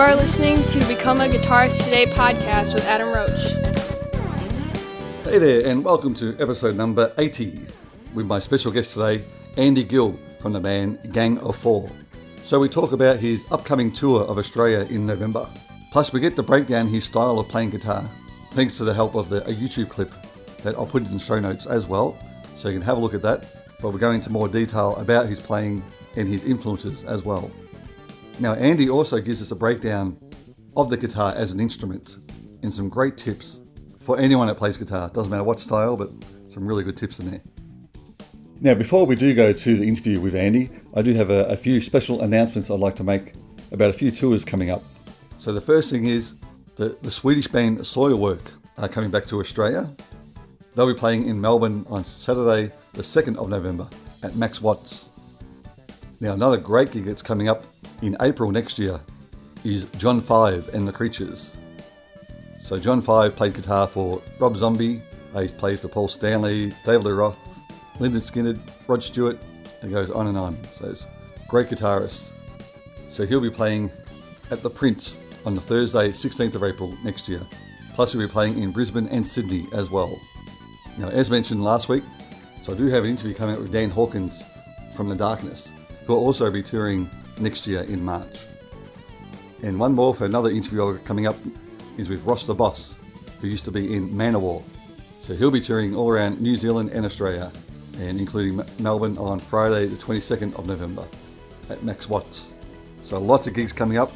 are listening to Become a Guitarist Today podcast with Adam Roach. Hey there, and welcome to episode number 80 with my special guest today, Andy Gill from the band Gang of Four. So, we talk about his upcoming tour of Australia in November. Plus, we get to break down his style of playing guitar, thanks to the help of the, a YouTube clip that I'll put in the show notes as well, so you can have a look at that. But we're going into more detail about his playing and his influences as well. Now, Andy also gives us a breakdown of the guitar as an instrument and some great tips for anyone that plays guitar. Doesn't matter what style, but some really good tips in there. Now, before we do go to the interview with Andy, I do have a, a few special announcements I'd like to make about a few tours coming up. So, the first thing is the, the Swedish band Soilwork are coming back to Australia. They'll be playing in Melbourne on Saturday, the 2nd of November at Max Watts. Now, another great gig that's coming up in April next year is John Five and the Creatures. So John Five played guitar for Rob Zombie, he's played for Paul Stanley, David Lee Roth, Lynyrd Skynyrd, Rod Stewart, and goes on and on. So he's great guitarist. So he'll be playing at the Prince on the Thursday, 16th of April next year. Plus he'll be playing in Brisbane and Sydney as well. Now, as mentioned last week, so I do have an interview coming up with Dan Hawkins from The Darkness, who will also be touring next year in March. And one more for another interview coming up is with Ross the Boss, who used to be in Manowar. So he'll be touring all around New Zealand and Australia, and including Melbourne on Friday, the 22nd of November at Max Watts. So lots of gigs coming up,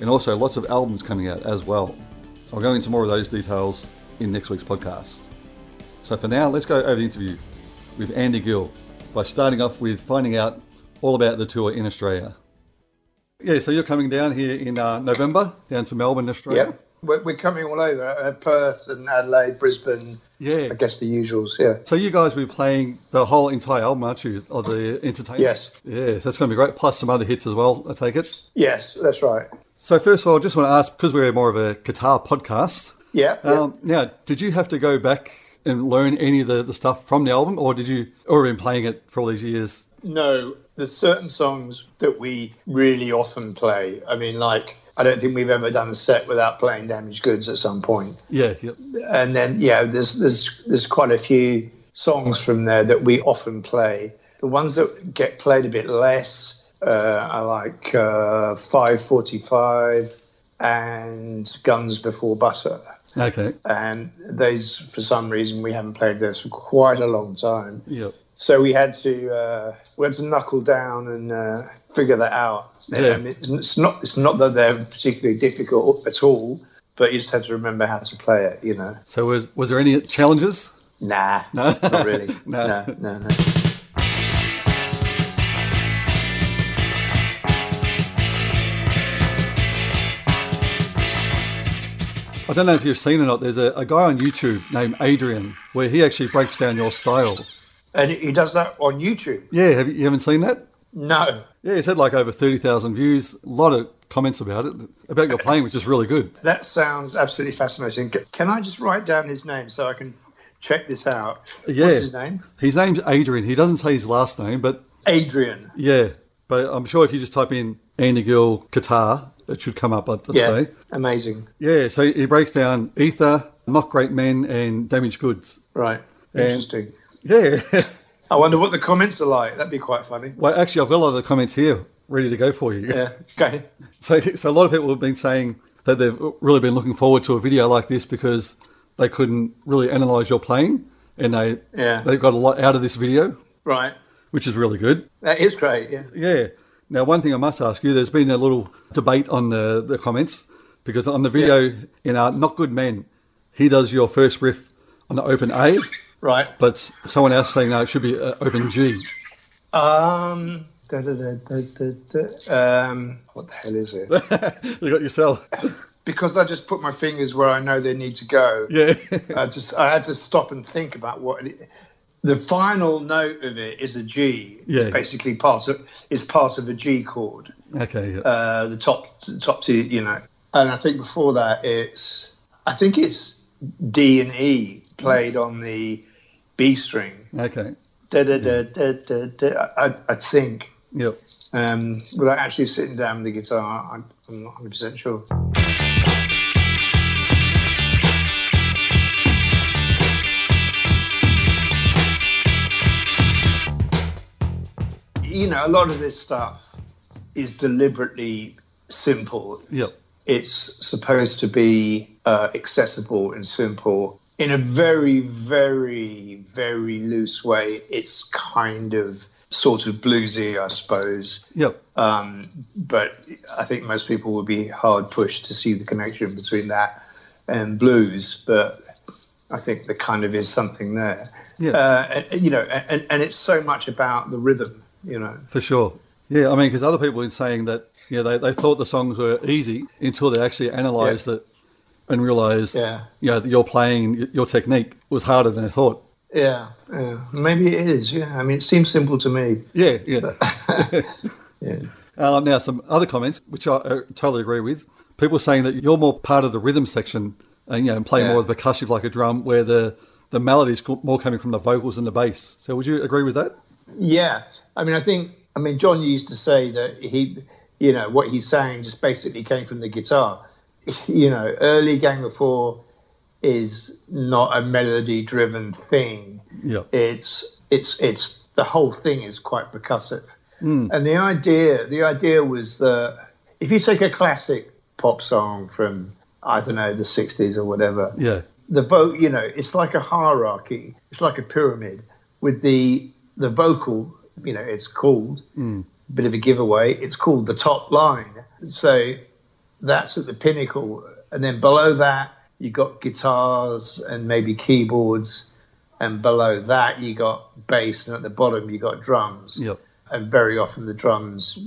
and also lots of albums coming out as well. I'll go into more of those details in next week's podcast. So for now, let's go over the interview with Andy Gill by starting off with finding out all about the tour in Australia. Yeah, so you're coming down here in uh, November, down to Melbourne, Australia. Yeah, we're, we're coming all over uh, Perth and Adelaide, Brisbane. Yeah. I guess the usuals. Yeah. So you guys will be playing the whole entire album, aren't you, of the entertainment? Yes. Yeah, so it's going to be great. Plus some other hits as well. I take it. Yes, that's right. So first of all, I just want to ask because we're more of a guitar podcast. Yeah. yeah. Um, now, did you have to go back and learn any of the, the stuff from the album, or did you already been playing it for all these years? No, there's certain songs that we really often play. I mean, like I don't think we've ever done a set without playing Damaged Goods at some point. Yeah. Yep. And then yeah, there's there's there's quite a few songs from there that we often play. The ones that get played a bit less uh, are like uh, 545 and Guns Before Butter. Okay. And those, for some reason, we haven't played those for quite a long time. Yep. So we had to uh, we had to knuckle down and uh, figure that out. Yeah. It's not it's not that they're particularly difficult at all, but you just had to remember how to play it. You know. So was was there any challenges? Nah, No. not really. No. no, no, no. I don't know if you've seen or not. There's a, a guy on YouTube named Adrian where he actually breaks down your style. And he does that on YouTube. Yeah, have you, you haven't seen that? No, Yeah, he's had like over thirty thousand views. A lot of comments about it, about your playing, which is really good. that sounds absolutely fascinating. Can I just write down his name so I can check this out? Yeah. What's his name? His name's Adrian. He doesn't say his last name, but Adrian. yeah. But I'm sure if you just type in Andy Gill guitar, it should come up. I'd, I'd Yeah, say. amazing. Yeah. So he breaks down Ether, Not Great Men, and Damaged Goods. Right, And- interesting. Yeah. I wonder what the comments are like. That'd be quite funny. well, actually, I've got a lot of the comments here ready to go for you. Yeah. Okay. So, so a lot of people have been saying that they've really been looking forward to a video like this because they couldn't really analyze your playing, and they Yeah. they got a lot out of this video, Right. which is really good. That is great. Yeah. Yeah. Now, one thing I must ask you: there's been a little debate on the the comments because on the video in our Not Good Men, he does your first riff on the open A, Right. but someone else saying no, it should be uh, open G. Um. Da, da, da. Um. What the hell is it? you got yourself. because I just put my fingers where I know they need to go. Yeah. I just I had to stop and think about what it, the final note of it is a G. Yeah. It's basically part of is part of a G chord. okay. Yeah. Uh, the top top two, you know. And I think before that it's I think it's D and E played on the B string. okay. Da, da, da, da, da, da. I, I think Yep. Um, without actually sitting down with the guitar, I'm, I'm not 100% sure. You know, a lot of this stuff is deliberately simple. Yep. It's supposed to be uh, accessible and simple. In a very, very, very loose way, it's kind of sort of bluesy, I suppose. Yep. Um, but I think most people would be hard pushed to see the connection between that and blues. But I think there kind of is something there. Yeah. Uh, and, you know, and, and it's so much about the rhythm, you know. For sure. Yeah, I mean, because other people have been saying that, yeah, they, they thought the songs were easy until they actually analysed Yeah. it and realize Yeah. know, that your playing, your technique was harder than I thought. Yeah, yeah. Maybe it is. Yeah. I mean, it seems simple to me. Yeah, yeah. Yeah. Uh, now, some other comments, which I uh, totally agree with. People saying that you're more part of the rhythm section and, you know, and play Yeah. more of the percussive like a drum, where the, the melody's co- more coming from the vocals and the bass. So would you agree with that? Yeah, I mean, I think, I mean, John used to say that he, you know, what he's saying just basically came from the guitar. You know, early Gang of Four is not a melody-driven thing. Yeah. It's it's it's the whole thing is quite percussive, hmm. and the idea the idea was that if you take a classic pop song from I don't know the '60s or whatever, Yeah. the vote you know it's like a hierarchy it's like a pyramid with the the vocal you know it's called a bit of a giveaway it's called the top line so that's at the pinnacle and then below that you got guitars and maybe keyboards and below that you got bass and at the bottom you got drums Yep. and very often the drums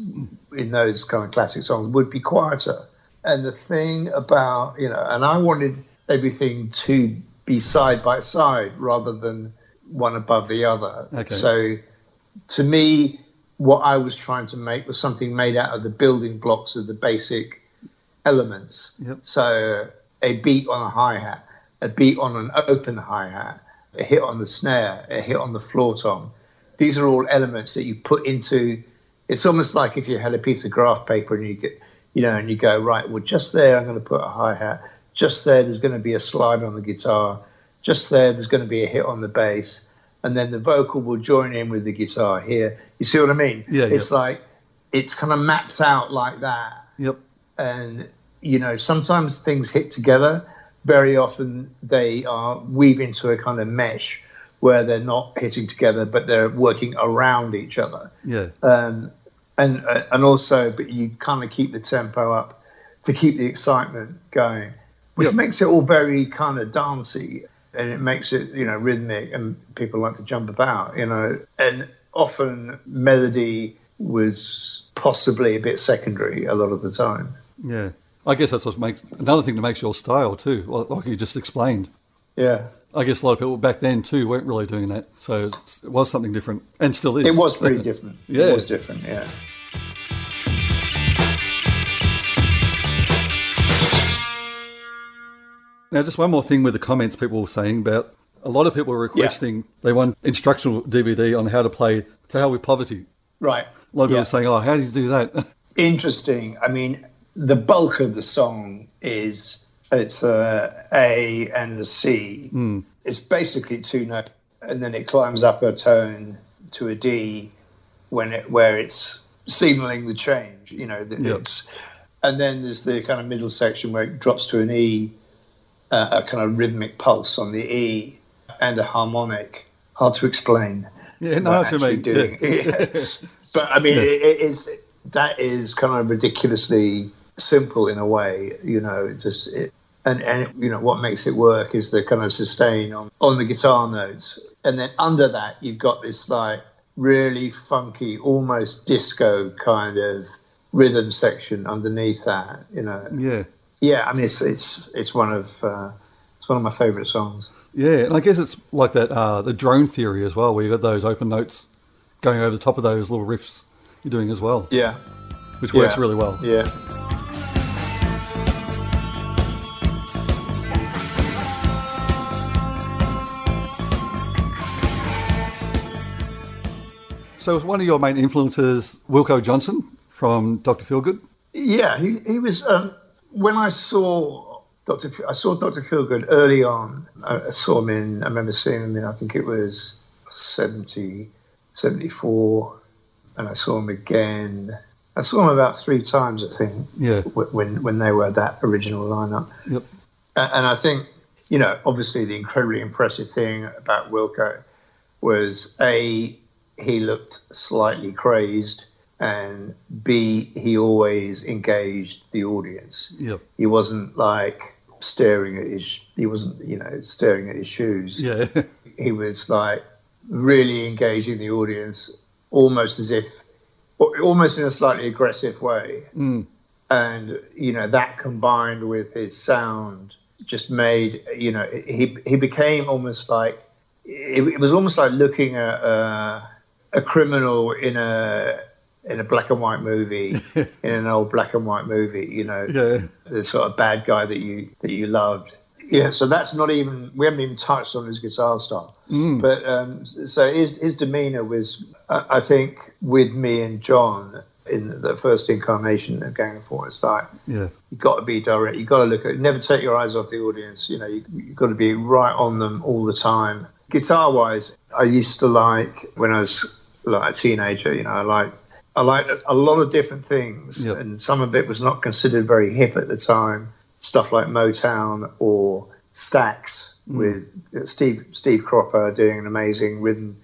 in those kind of classic songs would be quieter. And the thing about, you know, and I wanted everything to be side by side rather than one above the other. Okay. So to me, what I was trying to make was something made out of the building blocks of the basic elements. Yep. So a beat on a hi hat, a beat on an open hi hat, a hit on the snare, a hit on the floor tom. These are all elements that you put into. It's almost like if you had a piece of graph paper and you get, you know, and you go right. Well, just there, I'm going to put a hi hat. Just there, there's going to be a slide on the guitar. Just there, there's going to be a hit on the bass, and then the vocal will join in with the guitar here. You see what I mean? Yeah, It's yeah. like it's kind of mapped out like that Yep. and you know sometimes things hit together very often they are weave into a kind of mesh where they're not hitting together but they're working around each other Yeah. um, and uh, and also but you kind of keep the tempo up to keep the excitement going which Yep. makes it all very kind of dancey and it makes it you know rhythmic and people like to jump about you know and often melody was possibly a bit secondary a lot of the time Yeah. I guess that's what makes another thing that makes your style too, like you just explained. yeah I guess a lot of people back then too weren't really doing that, so it was something different, and still is. It was pretty different. Yeah. It was different, yeah. Now, just one more thing with the comments people were saying about a lot of people were requesting they want instructional DVD on how to play "To Hell with Poverty." Right. A lot of people Yeah. were saying, "Oh, how do you do that?" Interesting. I mean, the bulk of the song is it's a A and a C. Hmm. It's basically two notes, and then it climbs up a tone to a D when it where it's signaling the change. You know, that Yep. it's and then there's the kind of middle section where it drops to an E, uh, a kind of rhythmic pulse on the E, and a harmonic. Hard to explain. yeah, no, not what actually mean. doing Yeah. but I mean, it, it is that is kind of ridiculously simple in a way, you know. It just it, and and you know what makes it work is the kind of sustain on on the guitar notes, and then under that you've got this like really funky, almost disco kind of rhythm section underneath that, you know. yeah, Yeah, I mean it's it's it's one of uh, it's one of my favorite songs. yeah, and I guess it's like that uh, the drone theory as well, where you've got those open notes going over the top of those little riffs you're doing as well, Yeah, which works Yeah. really well. yeah. So was one of your main influences Wilko Johnson from Dr. Feelgood? Yeah, he, he was. Um, when I saw Dr. F- I saw Dr. Feelgood early on. I, I saw him in, I remember seeing him in, I think it was 70, 74, and I saw him again. I saw him about three times, I think, Yeah. when, when they were that original lineup. Yep. And I think, you know, obviously the incredibly impressive thing about Wilko was A, he looked slightly crazed, and B, he always engaged the audience. Yep. He wasn't like staring at his, he wasn't, you know, staring at his shoes. Yeah. He was like really engaging the audience, almost as if, almost in a slightly aggressive way mm. and you know that combined with his sound just made you know he he became almost like it, it was almost like looking at a, a criminal in a in a black and white movie in an old black and white movie you know Yeah. the sort of bad guy that you that you loved yeah so that's not even we haven't even touched on his guitar style but um, so his his demeanor was I, I think with me and john in the first incarnation of gang of four it's like Yeah. you've got to be direct you've got to look at never take your eyes off the audience you know you, you've got to be right on them all the time guitar wise i used to like when i was like a teenager you know i like I liked a lot of different things, Yep. and some of it was not considered very hip at the time. Stuff like Motown or Stax mm. with uh, Steve Steve Cropper doing an amazing rhythm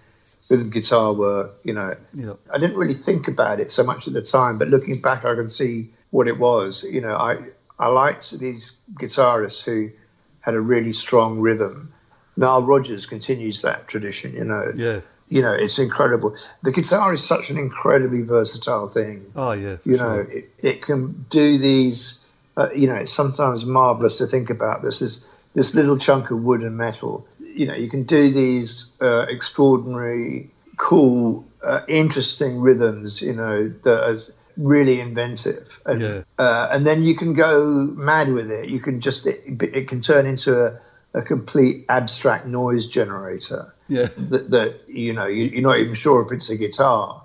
rhythm guitar work. You know, Yep. I didn't really think about it so much at the time, but looking back, I can see what it was. You know, I I liked these guitarists who had a really strong rhythm. Nile Rodgers continues that tradition. You know, Yeah. You know, it's incredible. The guitar is such an incredibly versatile thing. Oh, yeah. for You sure. know, it, it can do these. Uh, you know, it's sometimes marvelous to think about this. This this little chunk of wood and metal. You know, you can do these uh, extraordinary, cool, uh, interesting rhythms. You know, that is really inventive, and Yeah. uh, and then you can go mad with it. You can just it, it can turn into a, a complete abstract noise generator Yeah. that, that you know you, you're not even sure if it's a guitar.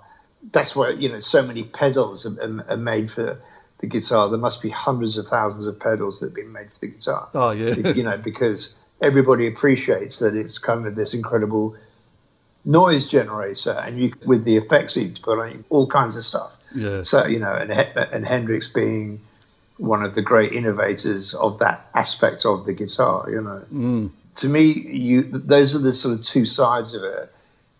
That's why you know so many pedals are, are, are made for the guitar. There must be hundreds of thousands of pedals that have been made for the guitar. Oh, yeah. you know because everybody appreciates that it's kind of this incredible noise generator, and you with the effects you put on all kinds of stuff. Yeah. So you know, and and Hendrix being one of the great innovators of that aspect of the guitar. You know, Mm. To me, you those are the sort of two sides of it.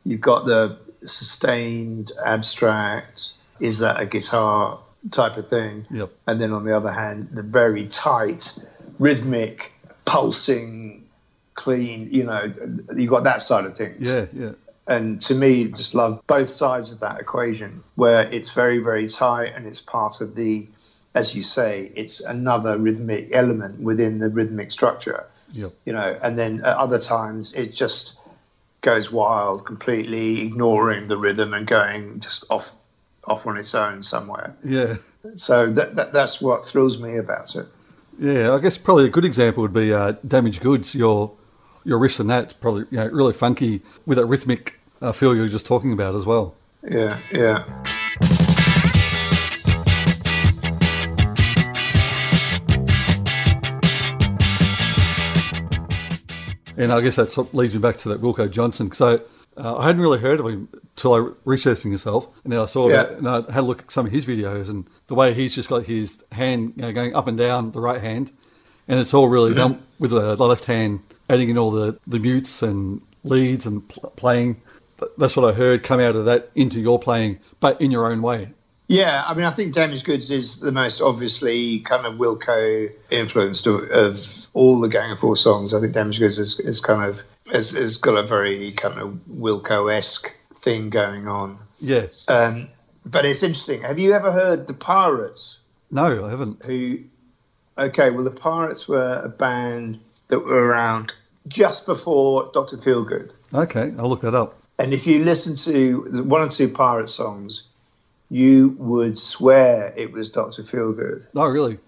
You've got the sustained, abstract. Is that a guitar type of thing? Yep. And then on the other hand, the very tight, rhythmic, pulsing, clean. You know, you've got that side of things Yeah. Yeah. and to me just love both sides of that equation where it's very very tight and it's part of the as you say it's another rhythmic element within the rhythmic structure Yep. you know and then at other times it just goes wild completely ignoring the rhythm and going just off off on its own somewhere Yeah. so that, that that's what thrills me about it Yeah, I guess probably a good example would be uh, Damaged Goods. Your your riffs and that's probably you know, really funky with that rhythmic uh, feel you were just talking about as well. yeah yeah And I guess that sort of leads me back to that Wilko Johnson. So uh, I hadn't really heard of him till I researched him myself, and then I saw Yeah. that, and I had a look at some of his videos, and the way he's just got his hand you know, going up and down the right hand, and it's all really done with the, the left hand, adding in all the, the mutes and leads and pl- playing. That's what I heard come out of that into your playing, but in your own way. Yeah, I mean, I think Damaged Goods is the most obviously kind of Wilko influenced of, of all the Gang of Four songs. I think Damaged Goods is, is kind of has, has got a very kind of Wilko esque thing going on. Yes. Um, but it's interesting. Have you ever heard the Pirates? no, I haven't. Who? Okay, well, the Pirates were a band that were around just before Doctor Feelgood. Okay, I'll look that up. And if you listen to one or two Pirate songs, you would swear it was Doctor Feelgood. Oh, really?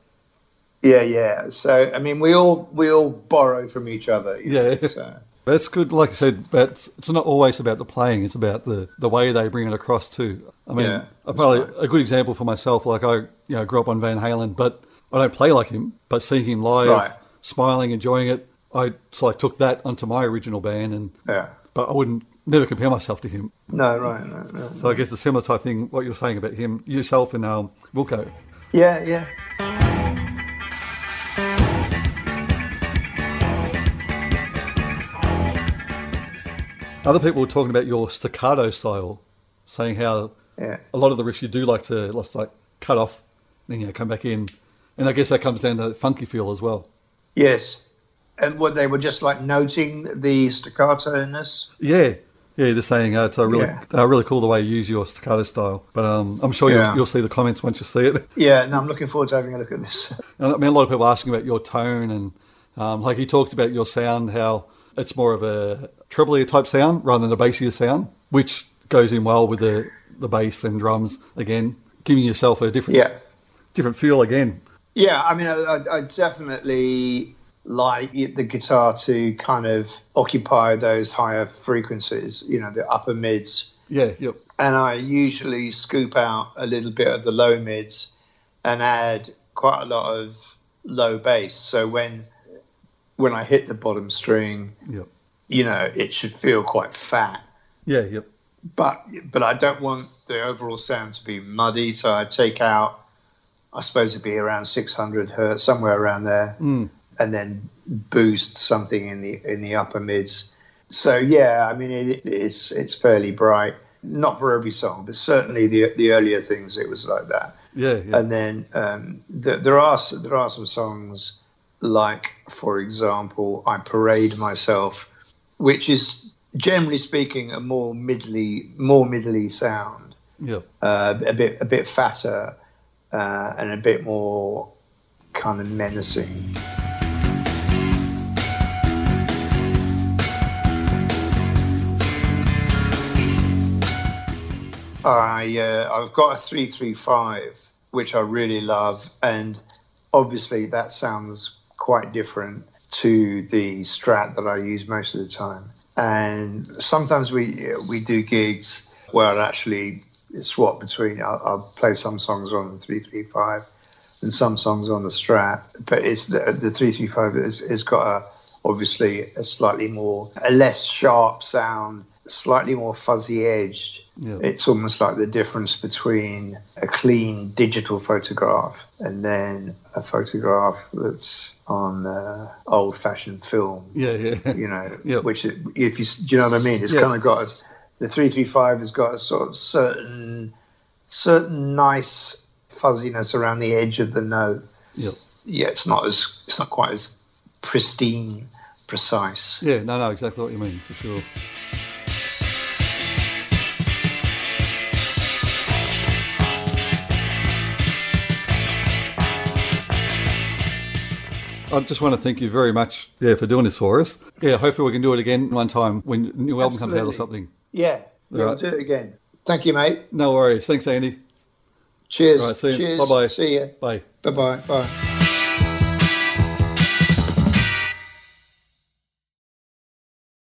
Yeah, yeah. So I mean, we all we all borrow from each other. you Yeah. know, so. That's good, like I said, but it's- not always about the playing, it's about the, the way they bring it across too. I mean, Yeah, I probably a good example for myself, like I you know, grew up on Van Halen, but I don't play like him, but seeing him live, Right. smiling, enjoying it, I just like took that onto my original band and Yeah. but I wouldn't never compare myself to him. No, right, no, no. So I guess a similar type thing, what you're saying about him, yourself and um, Wilko. Yeah, yeah. Other people were talking about your staccato style, saying how Yeah. a lot of the riffs you do like to like cut off, then you know come back in, and I guess that comes down to funky feel as well. Yes. And what they were just like noting the staccato-ness. Yeah, yeah, just saying uh, it's a really Yeah. uh, really cool the way you use your staccato style. But um, I'm sure Yeah. you'll, you'll see the comments once you see it. Yeah, no, I'm looking forward to having a look at this. And I mean, a lot of people asking about your tone and um, like he talked about your sound, how it's more of a trebly type sound rather than a bassier sound, which goes in well with the the bass and drums again, giving yourself a different yeah. different feel again. Yeah, I mean, I- I definitely like the guitar to kind of occupy those higher frequencies, you know, the upper mids. Yeah, yep, And I usually scoop out a little bit of the low mids and add quite a lot of low bass. So when when I hit the bottom string, yep, you know, it should feel quite fat. yeah, yep, but but I don't want the overall sound to be muddy, so I take out, I suppose it'd be around 600 hertz, somewhere around there, Mm. And then boost something in the in the upper mids. So yeah, I mean it, it's it's fairly bright. Not for every song, but certainly the the earlier things it was like that. yeah, yeah. And then um, th- there are there are some songs like, for example, I Parade Myself, which is generally speaking a more middly more middly sound, Yep. uh, a bit a bit fatter, uh, and a bit more kind of menacing. I uh, I've got a three three five which I really love, and obviously that sounds quite different to the Strat that I use most of the time. And sometimes we we do gigs where I'll actually swap between. I'll, I'll play some songs on the three three five and some songs on the Strat, but it's the the three three five has got a obviously a slightly more a less sharp sound, slightly more fuzzy edged. Yeah. It's almost like the difference between a clean digital photograph and then a photograph that's on uh, old-fashioned film. Yeah, yeah. You know, Yeah. which if you do you know what I mean? It's Yeah. kind of got a, the three three five has got a sort of certain certain nice fuzziness around the edge of the note. Yep. Yeah, it's not as it's not quite as pristine, precise. Yeah, no, no, exactly what you mean, for sure. I just want to thank you very much, yeah, for doing this for us. Yeah, hopefully we can do it again one time when a new album comes out or something. Yeah, Right. we'll do it again. Thank you, mate. No worries. Thanks, Andy. Cheers. All right, see you. Cheers. Bye-bye. See you. Bye. Bye bye. Bye.